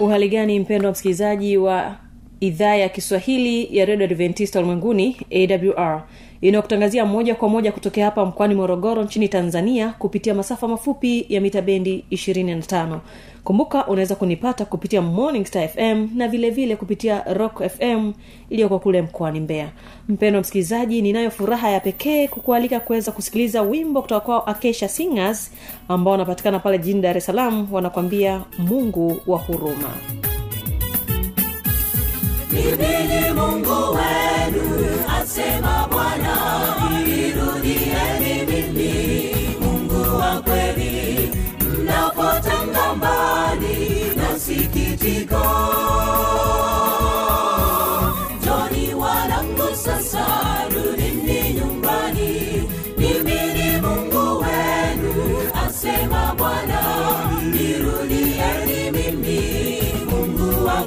uhali gani mpendo wa msikilizaji wa idhaa ya kiswahili ya redio adventista ulimwenguni awr inayokutangazia moja kwa moja kutokea hapa mkoani morogoro nchini tanzania kupitia masafa mafupi ya mita bendi 25 kumbuka unaweza kunipata kupitia morning star fm na vile vile kupitia rock fm iliyoko kule mkoani mbeya. Mpendo msikilizaji ninayo furaha ya pekee kukualika kuweza kusikiliza wimbo kutoka kwao akesha singers ambao wanapatikana pale jijini dar es salaam wanakwambia mungu wa huruma. Mimi mungu wenu asema bwana irudieni mimi. Mungu wa kweli mnapotanga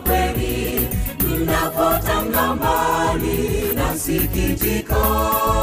kweli. Mnapotanga mbali na sikitiko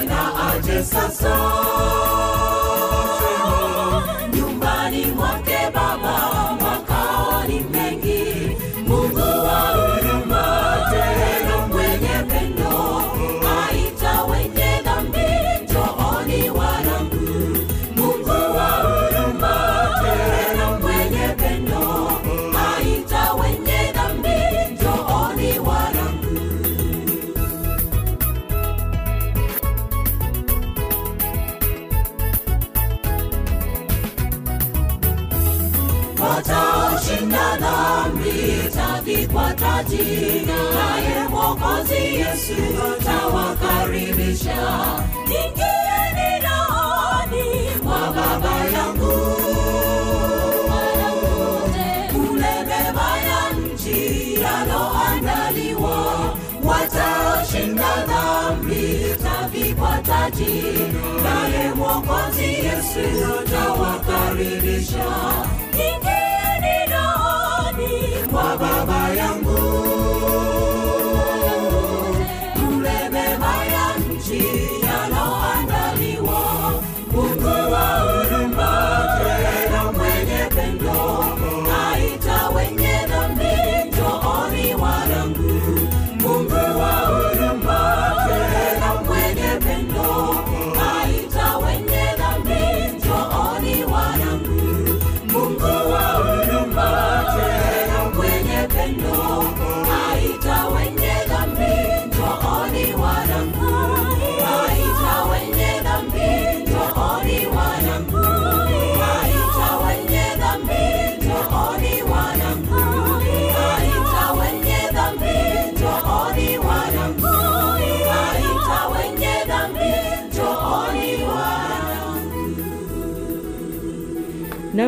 sasa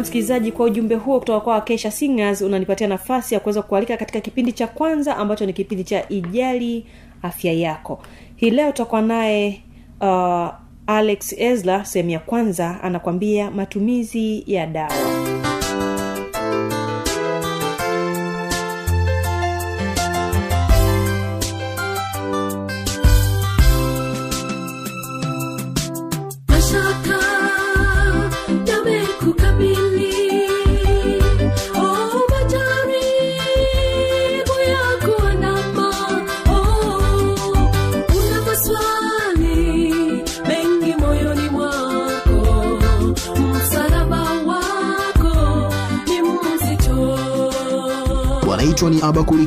msikilizaji kwa ujumbe huo kutoka kwa kesha singers unanipatia nafasi ya kuweza kualika katika kipindi cha kwanza ambacho ni kipindi cha ijali afya yako. Hii leo tutakuwa naye uh, alex esla sehemu ya kwanza anakwambia matumizi ya dawa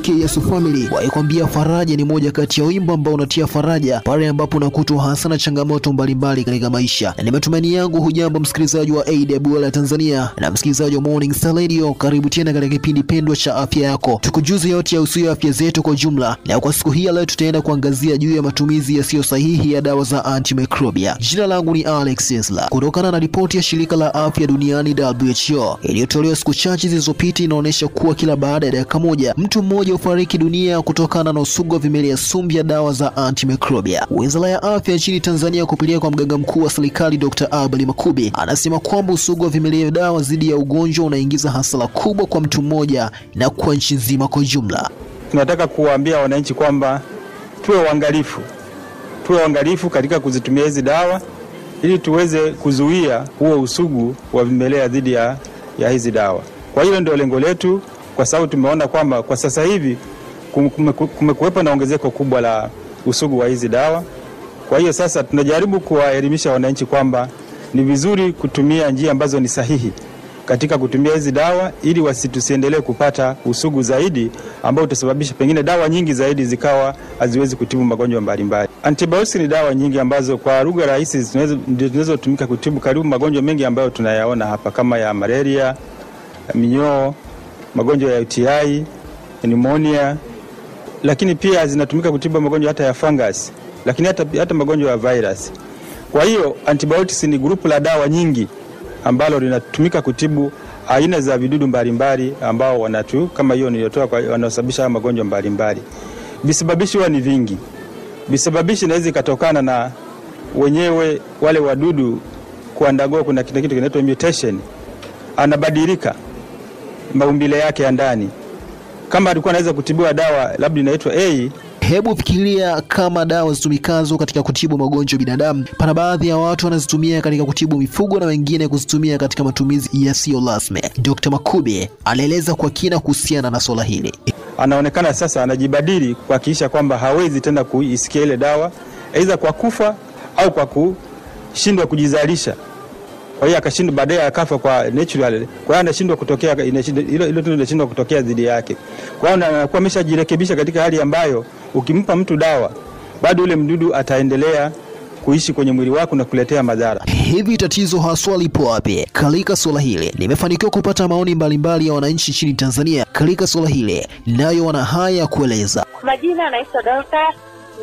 Abakuri Yesu Family. Waikwambia faraja ni moja kati ya wimbo ambao unatia faraja pale ambapo unakutwa hasa na changamoto mbalimbali katika maisha, na ni matumaini yangu hujambo msikilizaji wa AWR ya Tanzania na msikilizaji wa Morning Star Radio. Karibu tena katika kipindi pendwa cha afya yako, tukujuze yote yahusuyo afya zetu kwa jumla, na kwa siku hii ya leo tutaenda kuangazia juu ya matumizi yasiyo sahihi ya dawa za antimicrobia. Jina langu ni Alex Esla. Kutokana na ripoti ya shirika la afya duniani WHO iliyotolewa siku chache zilizopita, inaonyesha kuwa kila baada ya dakika moja mtu mmoja hufariki dunia kutokana na usugu wa vimelea sumu vya dawa za antimicrobia. Wizara ya afya nchini Tanzania kupitia kwa mganga mkuu wa serikali Dr. Abel Makubi anasema kwamba usugu wa vimelea vya dawa dhidi ya ugonjwa unaingiza hasara kubwa kwa mtu mmoja na kwa nchi nzima kwa jumla. tunataka kuwaambia wananchi kwamba tuwe uangalifu, tuwe uangalifu katika kuzitumia hizi dawa ili tuweze kuzuia huo usugu wa vimelea dhidi ya, ya hizi dawa. Kwa hiyo ndio lengo letu, kwa sababu tumeona kwamba kwa sasa hivi kumekuwepo na ongezeko kubwa la usugu wa hizi dawa. Kwa hiyo sasa tunajaribu kuwaelimisha wananchi kwamba ni vizuri kutumia njia ambazo ni sahihi katika kutumia hizi dawa ili wasitusiendelee kupata usugu zaidi ambao utasababisha pengine dawa nyingi zaidi zikawa haziwezi kutibu magonjwa mbalimbali. Antibiotics ni dawa nyingi ambazo kwa lugha rahisi ndio zinazotumika kutibu karibu magonjwa mengi ambayo tunayaona hapa kama ya malaria, minyoo, magonjwa ya UTI, pneumonia, lakini pia zinatumika kutibu magonjwa hata ya fungus, lakini hata, hata magonjwa ya virus. Kwa hiyo antibiotics ni grupu la dawa nyingi ambalo linatumika kutibu aina za vidudu mbalimbali ambao wanatu kama hiyo niliyotoa wanaosababisha magonjwa mbalimbali. Visababishi huwa ni vingi. Visababishi inaweza ikatokana na wenyewe wale wadudu kuandagoa, kuna kitu kinaitwa mutation, anabadilika maumbile yake ya ndani. Kama alikuwa anaweza kutibiwa dawa labda inaitwa A Hebu fikiria kama dawa zitumikazo katika kutibu magonjwa binadamu, pana baadhi ya watu wanazitumia katika kutibu mifugo na wengine kuzitumia katika matumizi yasiyo rasmi. Dr. Makube anaeleza kwa kina kuhusiana na swala hili. anaonekana sasa anajibadili kuhakikisha kwamba hawezi tena kuisikia ile dawa, aidha kwa kufa au kwa kushindwa kujizalisha. Kwa hiyo akashindwa, baadaye akafa kwa natural. Kwa hiyo anashindwa kutokea, inashindwa- hilo hilo tendo linashindwa kutokea dhidi yake. Kwa hiyo anakuwa ameshajirekebisha katika hali ambayo ukimpa mtu dawa, bado ule mdudu ataendelea kuishi kwenye mwili wako na kuletea madhara. Hivi tatizo haswa lipo wapi? Katika swala hili nimefanikiwa kupata maoni mbalimbali ya wananchi nchini Tanzania katika swala hili, nayo wana haya ya kueleza. Kwa majina anaitwa Dorcas,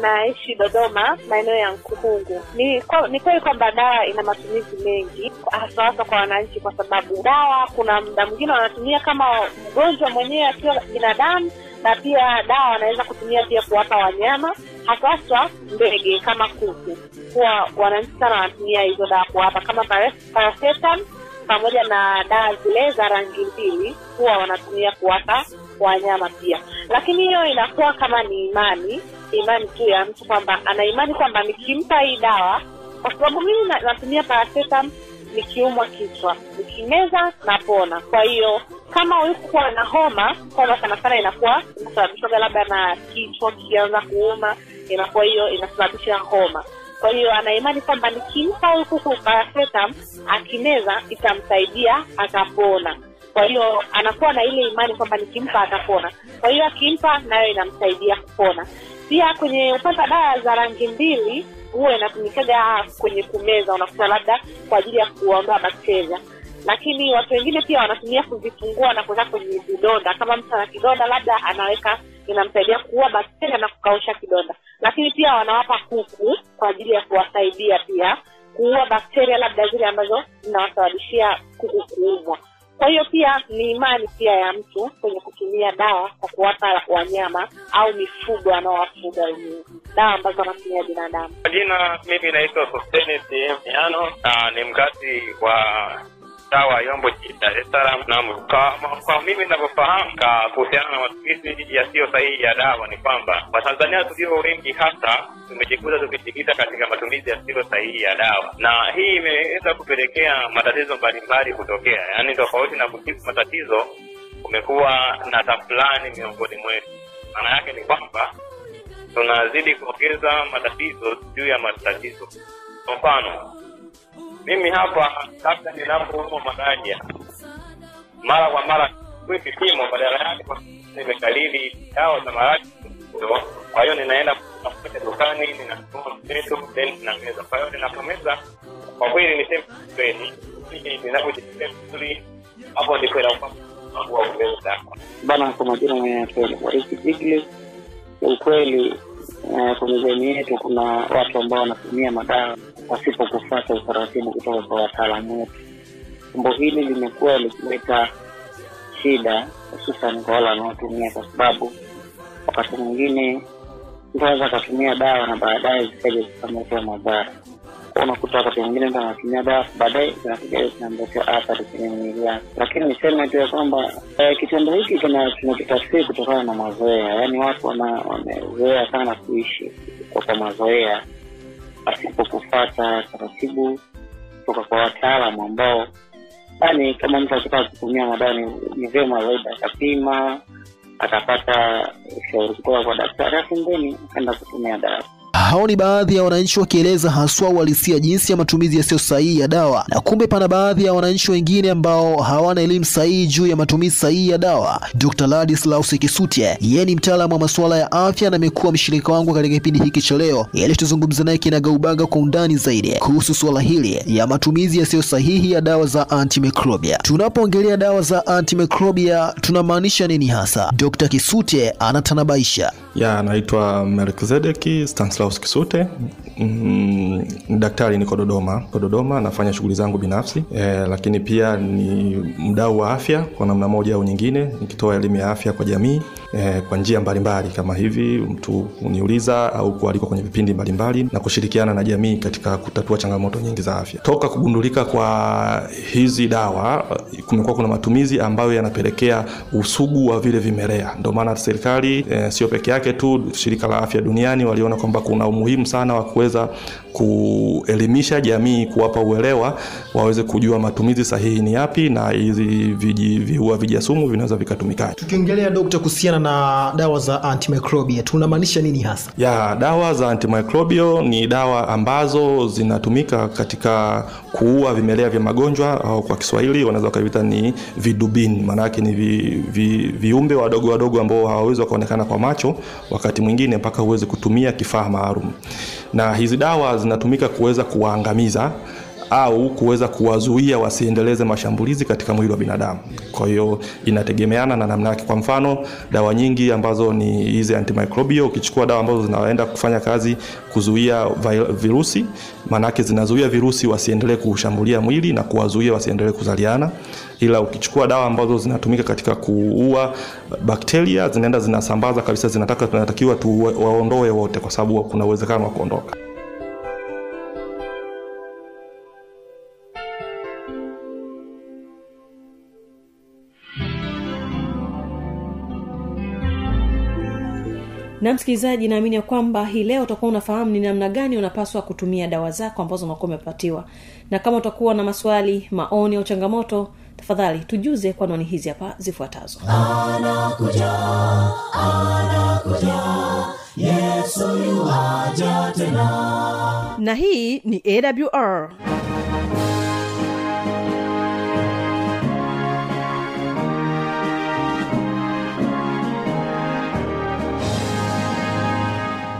naishi Dodoma, maeneo ya Nkuhungu. Ni kwa- ni kweli kwamba dawa ina matumizi mengi, hasa hasa kwa wananchi, kwa sababu dawa, kuna muda mwingine wanatumia kama mgonjwa mwenyewe akiwa binadamu, na pia dawa wanaweza kutumia pia kuwapa wanyama, hasa hasa ndege kama kuku. Huwa wananchi sana wanatumia hizo dawa kuwapa kama paras- pamoja na dawa zile za rangi mbili huwa wanatumia kuwapa wanyama pia, lakini hiyo inakuwa kama ni imani imani tu ya mtu kwamba ana imani kwamba nikimpa hii dawa, kwa sababu mimi natumia paracetam nikiumwa kichwa, nikimeza napona. Kwa hiyo kama ulikuwa na homa, homa sana sana inakuwa inasababishwa labda na kichwa kikianza kuuma, inakuwa hiyo inasababisha homa. Kwa hiyo ana kwamba nikimpa huyu kuku akimeza itamsaidia atapona. Kwa hiyo anakuwa na ile imani kwamba nikimpa atapona. Kwa hiyo akimpa nayo inamsaidia kupona. Pia kwenye upata dawa za rangi mbili huwa inatumikaga kwenye kumeza, unakuta labda kwa ajili ya kuondoa bakteria, lakini watu wengine pia wanatumia kuzifungua na kuweka kwenye vidonda. Kama mtu ana kidonda, labda anaweka, inamsaidia kuua bakteria na kukausha kidonda. Lakini pia wanawapa kuku kwa ajili ya kuwasaidia pia kuua bakteria labda zile ambazo zinawasababishia kuku kuumwa. Kwa hiyo pia ni imani pia ya mtu kwenye kutumia dawa kwa kuwapa wanyama au mifugo anaowafuga wenyewe. Dawa ambazo wanatumia binadamu. Jina mimi naitwa Sosteni Sehemu Miano ni mkazi wa mtaa wa Yombo Dar es Salaam. Naam, kwa, kwa mimi ninavyofahamu kuhusiana na matumizi yasiyo sahihi ya dawa ni kwamba Watanzania tulio wengi hasa tumejikuta tukijikita katika matumizi yasiyo sahihi ya dawa, na hii imeweza kupelekea matatizo mbalimbali kutokea. Yaani, tofauti na kutibu matatizo, kumekuwa na tafulani miongoni mwetu. Maana yake ni kwamba tunazidi kuongeza matatizo juu ya matatizo. Kwa mfano, mimi hapa labda ninapoumwa malaria, mara kwa mara kui vipimo, badala yake nimekalili dawa za maradhi. Kwa hiyo ninaenda kutafuta dukani, ninanunua mseto, then ninameza. Kwa hiyo ninapomeza, kwa kweli niseme kweli, ninapojisikia vizuri, hapo ndipo inakuwa bana kwa majina mwenyewe Warisi Bigli. Ukweli kwa mizani yetu kuna watu ambao wanatumia madawa pasipo kufuata utaratibu kutoka kwa wataalamu wetu. Jambo hili limekuwa likileta shida hususan kwa wale wanaotumia, kwa sababu wakati mwingine mtu anaweza akatumia dawa na baadaye zikaja zikamletea madhara. Unakuta wakati mwingine mtu anatumia dawa baadaye zinakuja zinamletea athari kwenye mwili yake. Lakini niseme tu ya kwamba eh, kitendo hiki tunakitafsiri kutokana na mazoea, yaani watu wamezoea sana kuishi kwa mazoea pasipo kufata taratibu kutoka kwa wataalamu ambao yani kama mtu akitaka kutumia madawa ni, vyema zaidi akapima akapata ushauri kutoka kwa daktari afu mbeni akaenda kutumia dawa Hao ni baadhi ya wananchi wakieleza haswa uhalisia jinsi ya matumizi yasiyo sahihi ya dawa, na kumbe pana baadhi ya wananchi wengine ambao hawana elimu sahihi juu ya matumizi sahihi ya dawa. Dr. Ladislaus Kisutye, yeye ni mtaalamu wa masuala ya afya na amekuwa mshirika wangu katika kipindi hiki cha leo, ili tuzungumze naye kinagaubaga kwa undani zaidi kuhusu suala hili ya matumizi yasiyo sahihi ya dawa za antimicrobia. Tunapoongelea dawa za antimicrobia tunamaanisha nini hasa? Dr. Kisutye anatanabaisha. Ya anaitwa melkizedeki stanislaus kisute mm, daktari niko dodoma. Niko dodoma nafanya shughuli zangu binafsi. E, lakini pia ni mdau wa afya kwa namna moja au nyingine nikitoa elimu ya afya kwa jamii e, kwa njia mbalimbali kama hivi mtu uniuliza au kualikwa kwenye vipindi mbalimbali na kushirikiana na jamii katika kutatua changamoto nyingi za afya. Toka kugundulika kwa hizi dawa kumekuwa kuna matumizi ambayo yanapelekea usugu wa vile vimelea. Ndio maana serikali e, sio peke yake tu shirika la afya duniani waliona kwamba kuna umuhimu sana wa kuweza kuelimisha jamii kuwapa uelewa waweze kujua matumizi sahihi ni yapi na hizi viji- viua vijasumu vinaweza vikatumikaje tukiongelea dokta kuhusiana na dawa za antimicrobial tunamaanisha nini hasa? Ya dawa za antimicrobial ni dawa ambazo zinatumika katika kuua vimelea vya magonjwa au kwa kiswahili wanaweza wakaviita ni vidubini. Maanake ni vi, vi, viumbe wadogo wadogo ambao hawawezi wakaonekana kwa macho wakati mwingine mpaka huwezi kutumia kifaa maalum. Na hizi dawa zinatumika kuweza kuwaangamiza au kuweza kuwazuia wasiendeleze mashambulizi katika mwili wa binadamu. Kwa hiyo inategemeana na namna yake. Kwa mfano dawa nyingi ambazo ni hizi antimicrobial ukichukua dawa ambazo zinaenda kufanya kazi kuzuia virusi maanake zinazuia virusi wasiendelee kushambulia mwili na kuwazuia wasiendelee kuzaliana. Ila ukichukua dawa ambazo zinatumika katika kuua bakteria zinaenda zinasambaza kabisa zinataka tunatakiwa tuwaondoe wote kwa sababu kuna uwezekano wa kuondoka na msikilizaji naamini ya kwamba hii leo utakuwa unafahamu ni namna gani unapaswa kutumia dawa zako ambazo unakuwa umepatiwa. Na kama utakuwa na maswali maoni au changamoto tafadhali tujuze kwa nani hizi hapa zifuatazo. Anakuja anakuja yesu tena. Na hii ni awr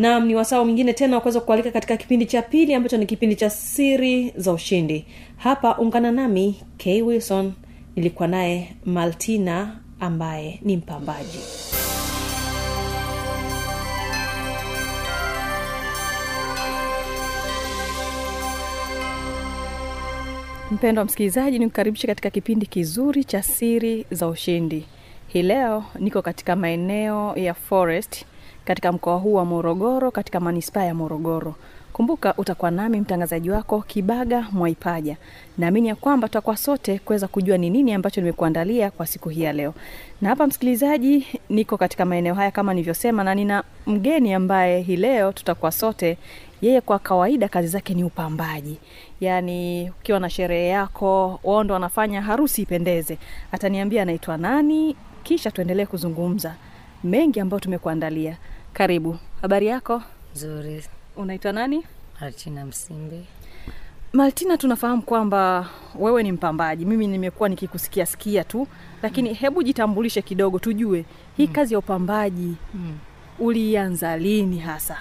nam ni wasaa mwingine tena wakuweza kualika katika kipindi cha pili ambacho ni kipindi cha siri za ushindi. Hapa ungana nami k. Wilson. Nilikuwa naye maltina ambaye ni mpambaji. Mpendo wa msikilizaji ni kukaribisha katika kipindi kizuri cha siri za ushindi. Hii leo niko katika maeneo ya forest katika mkoa huu wa morogoro katika manispaa ya morogoro. Kumbuka utakuwa nami mtangazaji wako kibaga mwaipaja. Naamini ya kwamba tutakuwa sote kuweza kujua ni nini ambacho nimekuandalia kwa siku hii ya leo. Na hapa msikilizaji niko katika maeneo haya kama nilivyosema na nina mgeni ambaye hii leo tutakuwa sote. Yeye kwa kawaida kazi zake ni upambaji. Yaani ukiwa na sherehe yako wao ndo wanafanya harusi ipendeze. Ataniambia anaitwa nani kisha tuendelee kuzungumza. Mengi ambayo tumekuandalia karibu habari yako Nzuri. unaitwa nani Martina Msimbe. Martina, tunafahamu kwamba wewe ni mpambaji mimi nimekuwa nikikusikia sikia tu lakini mm. hebu jitambulishe kidogo tujue hii mm. kazi ya upambaji Mm. ulianza lini hasa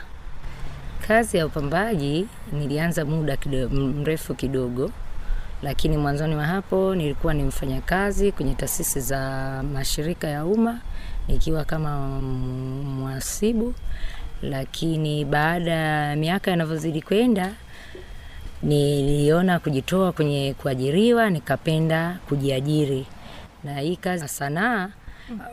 Kazi ya upambaji nilianza muda kido, mrefu kidogo, lakini mwanzoni wa hapo nilikuwa ni mfanyakazi kwenye taasisi za mashirika ya umma nikiwa kama mwasibu mhasibu, lakini baada ya miaka inavyozidi kwenda niliona kujitoa kwenye kuajiriwa, nikapenda kujiajiri na hii kazi ya sanaa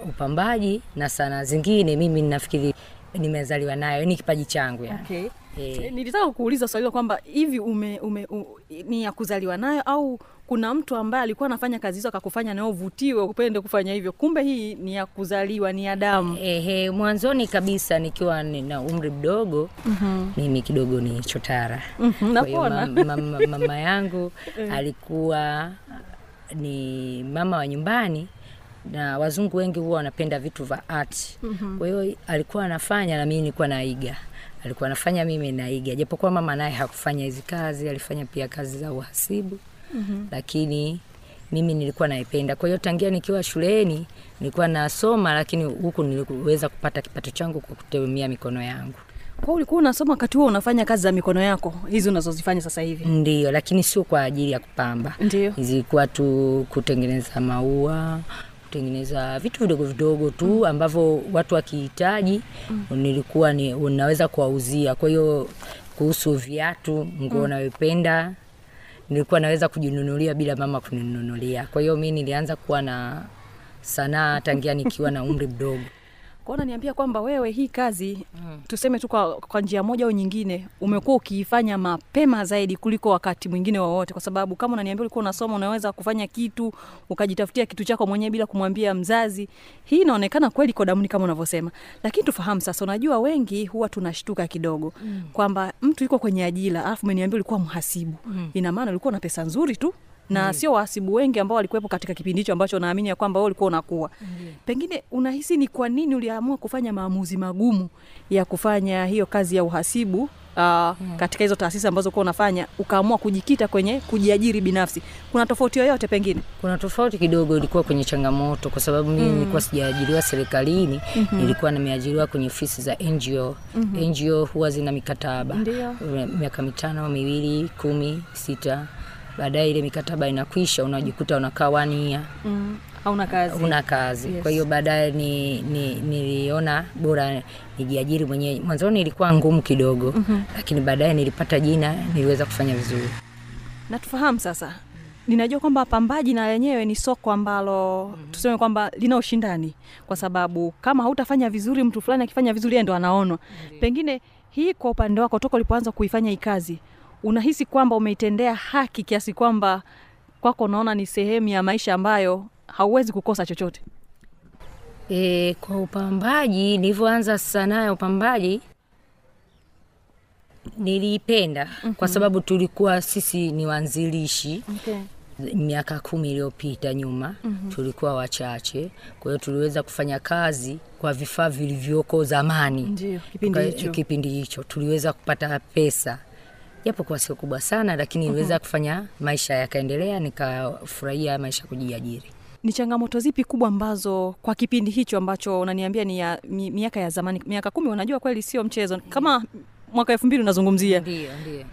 upambaji na sanaa zingine mimi nafikiri nimezaliwa nayo ni kipaji changu yani. okay. Hey. nilitaka kuuliza swali kwamba hivi ume, ume, u, ni ya kuzaliwa nayo au kuna mtu ambaye alikuwa anafanya kazi hizo akakufanya nayo uvutiwe upende kufanya hivyo kumbe hii ni ya kuzaliwa ni ya damu Ehe, mwanzoni kabisa nikiwa na umri mdogo Mhm. mimi kidogo ni chotara. mm-hmm, napona. ma, ma, ma, mama yangu Eh. alikuwa ni mama wa nyumbani na wazungu wengi huwa wanapenda vitu vya art. Mhm. Kwa hiyo alikuwa anafanya na mimi nilikuwa naiga. Alikuwa anafanya mimi naiga, japokuwa mama naye hakufanya hizi kazi, alifanya pia kazi za uhasibu Mhm. lakini mimi nilikuwa naipenda. Kwa hiyo tangia nikiwa shuleni nilikuwa nasoma, lakini huku niliweza kupata kipato changu kwa kutumia mikono yangu. kwa ulikuwa unasoma wakati huo unafanya kazi za mikono yako hizi unazozifanya sasa hivi Ndio, lakini sio kwa ajili ya kupamba. Ndio. Zilikuwa tu kutengeneza maua, kutengeneza vitu vidogo vidogo tu ambavyo watu wakihitaji nilikuwa ni unaweza kuwauzia. Kwa hiyo kuhusu viatu, nguo Mm. nayopenda nilikuwa naweza kujinunulia bila mama kuninunulia. Kwa hiyo mi nilianza kuwa na sanaa tangia nikiwa na umri mdogo. Kwa unaniambia kwamba wewe hii kazi mm. tuseme tu kwa, kwa njia moja au nyingine umekuwa ukiifanya mapema zaidi kuliko wakati mwingine wowote kwa sababu kama unaniambia ulikuwa unasoma unaweza kufanya kitu ukajitafutia kitu chako mwenyewe bila kumwambia mzazi hii inaonekana kweli kwa damuni kama unavyosema lakini tufahamu sasa unajua wengi huwa tunashtuka kidogo Mm. kwamba mtu yuko kwenye ajira alafu umeniambia ulikuwa mhasibu Mm. ina maana ulikuwa na pesa nzuri tu na mm. sio wahasibu wengi ambao walikuwepo katika kipindi hicho ambacho naamini ya kwamba wewe ulikuwa unakuwa pengine unahisi ni kwa nini uliamua kufanya maamuzi magumu ya kufanya hiyo kazi ya uhasibu uh, katika hizo taasisi ambazo kuwa unafanya ukaamua kujikita kwenye kujiajiri binafsi kuna tofauti yoyote pengine Kuna tofauti kidogo, ilikuwa kwenye changamoto, kwa sababu mimi Mm. nilikuwa sijaajiriwa serikalini, Mhm. nilikuwa nimeajiriwa kwenye ofisi za NGO. Mhm. NGO huwa zina mikataba miaka mitano, miwili, kumi, sita. Baadaye ile mikataba inakwisha, unajikuta unakaa one mm. hauna kazi una kazi Yes. kwa hiyo baadaye ni, ni, niliona bora nijiajiri mwenyewe. Mwanzoni ilikuwa ngumu kidogo Mhm. lakini baadaye nilipata jina, niliweza kufanya vizuri. Natufahamu sasa ninajua kwamba pambaji na lenyewe ni soko ambalo mm-hmm. tuseme kwamba lina ushindani kwa sababu kama hautafanya vizuri mtu fulani akifanya vizuri ndo anaonwa pengine hii kwa upande wako toka ulipoanza kuifanya hii kazi unahisi kwamba umeitendea haki kiasi kwamba kwako unaona ni sehemu ya maisha ambayo hauwezi kukosa chochote E, kwa upambaji nilivyoanza sanaa ya upambaji niliipenda mm-hmm. kwa sababu tulikuwa sisi ni waanzilishi okay. miaka kumi iliyopita nyuma mm-hmm. tulikuwa wachache kwa hiyo tuliweza kufanya kazi kwa vifaa vilivyoko zamani Ndiyo, kipindi hicho. kipindi hicho tuliweza kupata pesa japo kwa sio kubwa sana lakini niliweza Mhm. kufanya maisha yakaendelea nikafurahia maisha kujiajiri. Ni changamoto zipi kubwa ambazo kwa kipindi hicho ambacho unaniambia ni ya mi, miaka ya zamani miaka kumi unajua kweli sio mchezo kama mwaka elfu mbili unazungumzia. Ndio ndio.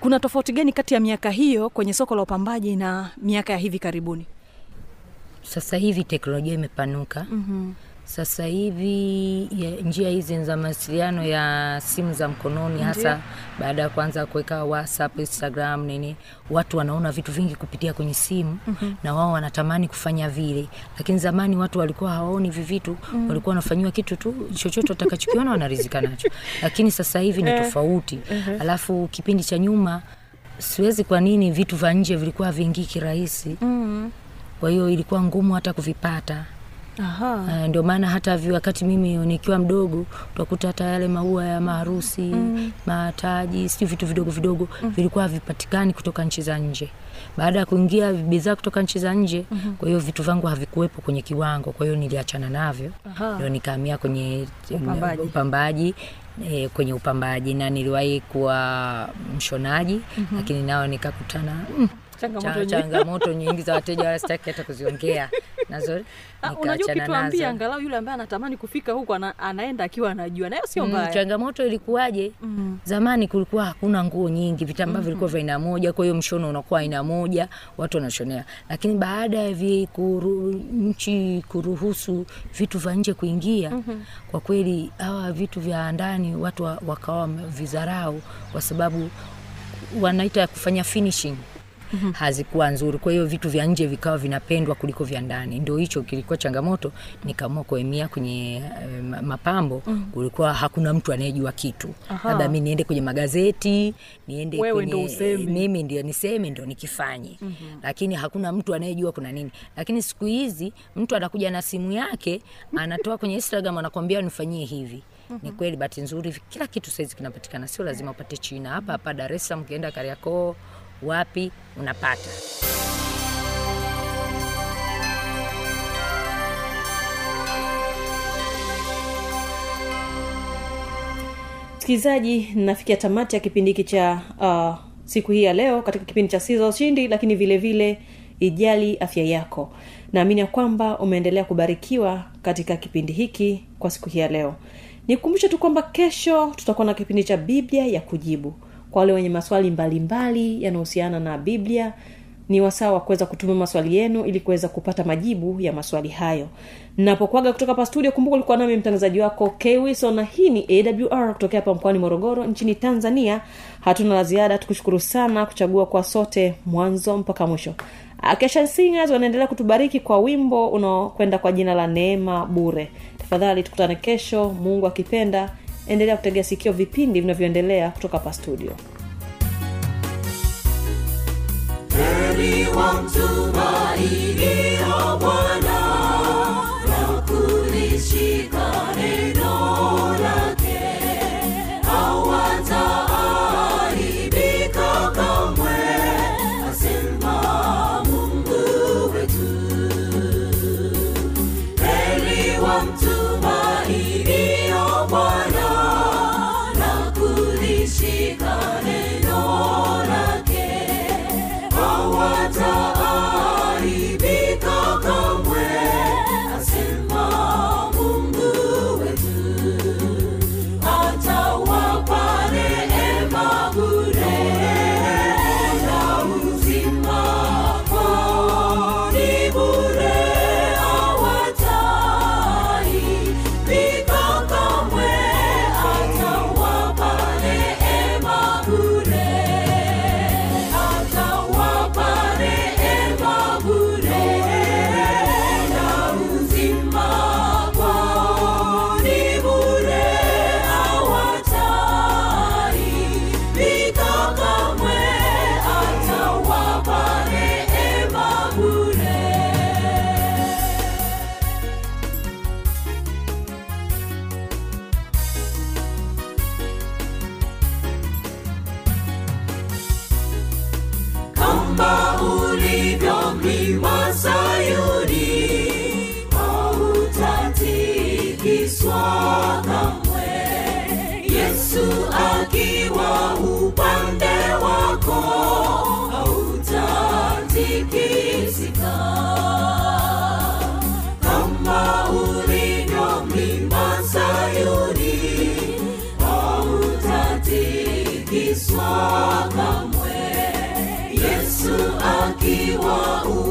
Kuna tofauti gani kati ya miaka hiyo kwenye soko la upambaji na miaka ya hivi karibuni? Sasa hivi teknolojia imepanuka. Mm-hmm. Sasa hivi ya, njia hizi za mawasiliano ya simu za mkononi hasa hasa baada ya kuanza kuweka whatsapp instagram nini watu wanaona vitu vingi kupitia kwenye simu Mhm. na wao wanatamani kufanya vile lakini zamani watu walikuwa hawaoni hivi vitu Mm. walikuwa wanafanyiwa kitu tu chochote watakachokiona wanarizika nacho lakini sasa hivi ni tofauti mm-hmm. alafu kipindi cha nyuma siwezi kwa nini vitu vya nje vilikuwa vingi kirahisi mm. kwa hiyo ilikuwa ngumu hata kuvipata. Uh, ndio maana hata wakati mimi nikiwa mdogo utakuta hata yale maua ya maharusi Mm. mataji sijui vitu vidogo vidogo vilikuwa havipatikani kutoka nchi za nje baada ya kuingia bidhaa kutoka nchi za nje Mhm. kwa hiyo vitu vangu havikuwepo kwenye kiwango kwa hiyo niliachana navyo ndio nikahamia kwenye Upambaji. upambaji E, kwenye upambaji na niliwahi kuwa mshonaji Mhm. lakini nao nikakutana mm, Changamoto changamoto nyingi za wateja wala sitaki hata kuziongea. Nazo Ah, unajua nikaachana ukituambia angalau yule ambaye anatamani kufika huko ana, anaenda akiwa anajua nayo sio Mm, changamoto ilikuwaje? Mm. zamani kulikuwa hakuna nguo nyingi vitambaa mm. vilikuwa vya aina moja kwa hiyo mshono unakuwa aina moja watu wanashonea. Lakini baada ya vi kuru, nchi kuruhusu vitu vya nje kuingia Mhm. kwa kweli hawa vitu vya ndani watu wakawa vizarau kwa sababu wanaita kufanya finishing Mhm. hazikuwa nzuri. Kwa hiyo vitu vya nje vikawa vinapendwa kuliko vya ndani. Ndio hicho kilikuwa changamoto. Nikaamua kuemia kwenye uh, mapambo. Mhm. kulikuwa hakuna mtu anayejua kitu. Labda mi niende kwenye magazeti niende Wewe kwenye, ndo mimi ndio niseme ndio nikifanye. Mhm. lakini hakuna mtu anayejua kuna nini. Lakini siku hizi mtu anakuja na simu yake anatoa kwenye instagram anakwambia nifanyie hivi. Ni Mhm. kweli bahati nzuri kila kitu saizi kinapatikana. Sio lazima upate china. Hapa hapa dar es salaam ukienda kariakoo wapi unapata. Msikilizaji nafikia tamati ya kipindi hiki cha uh, siku hii ya leo katika kipindi cha siza ushindi lakini vile vile ijali afya yako. Naamini ya kwamba umeendelea kubarikiwa katika kipindi hiki kwa siku hii ya leo. Nikukumbushe tu kwamba kesho tutakuwa na kipindi cha biblia ya kujibu kwa wale wenye maswali mbalimbali yanayohusiana na biblia ni wasaa wa kuweza kutuma maswali yenu ili kuweza kupata majibu ya maswali hayo. Napokwaga kutoka hapa studio kumbuka ulikuwa nami mtangazaji wako kwiso na hii ni awr kutokea hapa mkoani morogoro nchini tanzania. Hatuna la ziada tukushukuru sana kuchagua kwa sote mwanzo mpaka mwisho. Akesha singers wanaendelea kutubariki kwa wimbo unaokwenda kwa jina la neema bure. Tafadhali tukutane kesho mungu akipenda endelea kutegea sikio vipindi vinavyoendelea kutoka hapa studio. Heri wamtumainio Bwana akiwa upande